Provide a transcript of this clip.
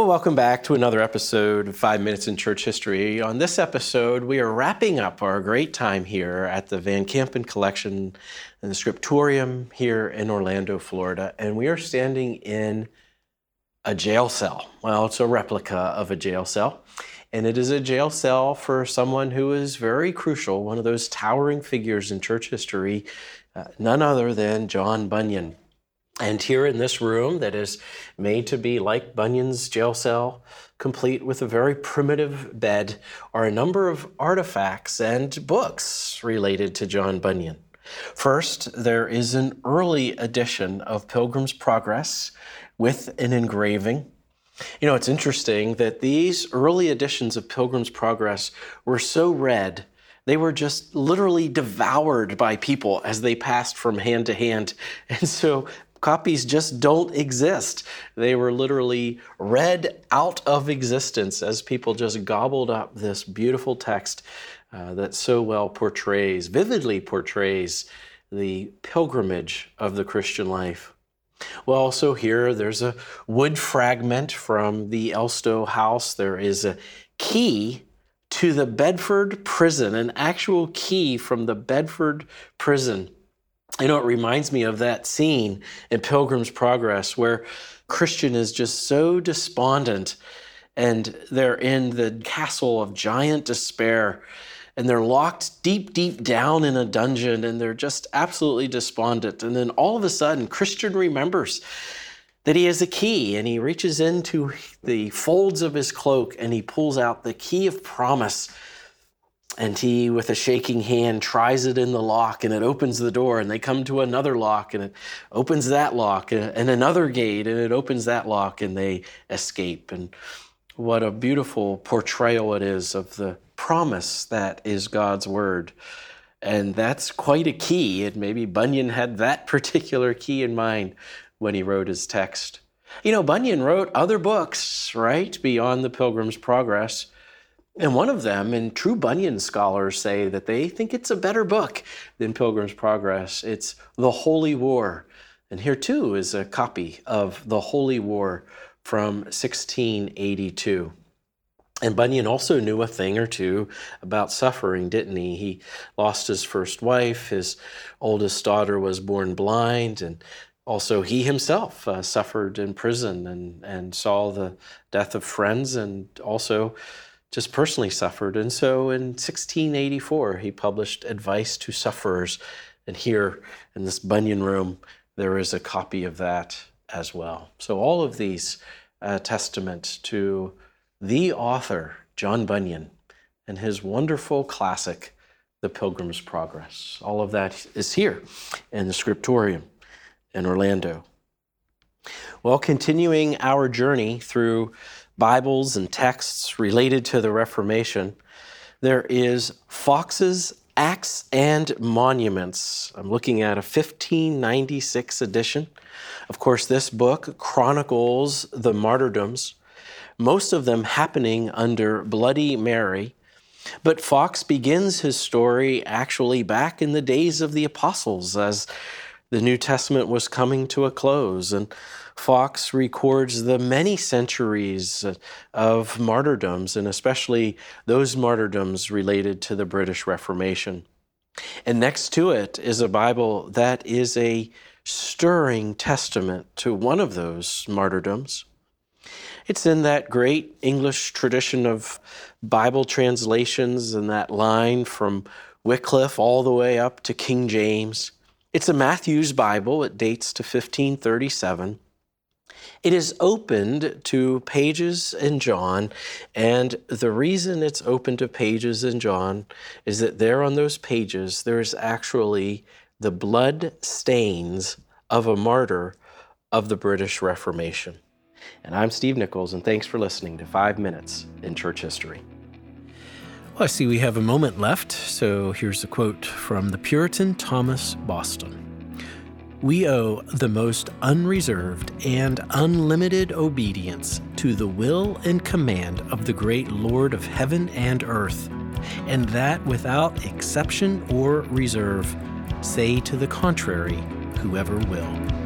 Well, welcome back to another episode of Five Minutes in Church History. On this episode, we are wrapping up our great time here at the Van Kampen Collection and the Scriptorium here in Orlando, Florida, and we are standing in a jail cell. Well, it's a replica of a jail cell, and it is a jail cell for someone who is very crucial, one of those towering figures in church history, uh, none other than John Bunyan. And here in this room that is made to be like Bunyan's jail cell, complete with a very primitive bed, are a number of artifacts and books related to John Bunyan. First, there is an early edition of Pilgrim's Progress with an engraving. You know, it's interesting that these early editions of Pilgrim's Progress were so read they were just literally devoured by people as they passed from hand to hand. And so copies just don't exist. They were literally read out of existence as people just gobbled up this beautiful text uh, that so well portrays, vividly portrays, the pilgrimage of the Christian life. Well, also here, there's a wood fragment from the Elstow house. There is a key to the Bedford prison, an actual key from the Bedford prison. You know, it reminds me of that scene in Pilgrim's Progress where Christian is just so despondent and they're in the castle of giant despair and they're locked deep, deep down in a dungeon and they're just absolutely despondent. And then all of a sudden, Christian remembers that he has a key and he reaches into the folds of his cloak and he pulls out the key of promise and he, with a shaking hand, tries it in the lock and it opens the door. And they come to another lock and it opens that lock and another gate and it opens that lock and they escape. And what a beautiful portrayal it is of the promise that is God's word. And that's quite a key. And maybe Bunyan had that particular key in mind when he wrote his text. You know, Bunyan wrote other books, right, beyond the Pilgrim's Progress. And one of them, and true Bunyan scholars say that they think it's a better book than Pilgrim's Progress. It's The Holy War. And here too is a copy of The Holy War from 1682. And Bunyan also knew a thing or two about suffering, didn't he? He lost his first wife, his oldest daughter was born blind, and also he himself uh, suffered in prison and, and saw the death of friends and also just personally suffered. And so in 1684, he published Advice to Sufferers. And here in this Bunyan room, there is a copy of that as well. So all of these uh, testament to the author, John Bunyan, and his wonderful classic, The Pilgrim's Progress. All of that is here in the scriptorium in Orlando. Well, continuing our journey through Bibles and texts related to the Reformation, there is Foxe's Acts and Monuments. I'm looking at a 1596 edition. Of course, this book chronicles the martyrdoms, most of them happening under Bloody Mary. But Foxe begins his story actually back in the days of the apostles as the New Testament was coming to a close. And Foxe records the many centuries of martyrdoms, and especially those martyrdoms related to the British Reformation. And next to it is a Bible that is a stirring testament to one of those martyrdoms. It's in that great English tradition of Bible translations and that line from Wycliffe all the way up to King James. It's a Matthew's Bible. It dates to 1537. It is opened to pages in John, and the reason it's open to pages in John is that there on those pages there's actually the blood stains of a martyr of the British Reformation. And I'm Steve Nichols, and thanks for listening to Five Minutes in Church History. Well, I see we have a moment left, so here's a quote from the Puritan Thomas Boston. We owe the most unreserved and unlimited obedience to the will and command of the great Lord of heaven and earth, and that without exception or reserve. Say to the contrary, whoever will.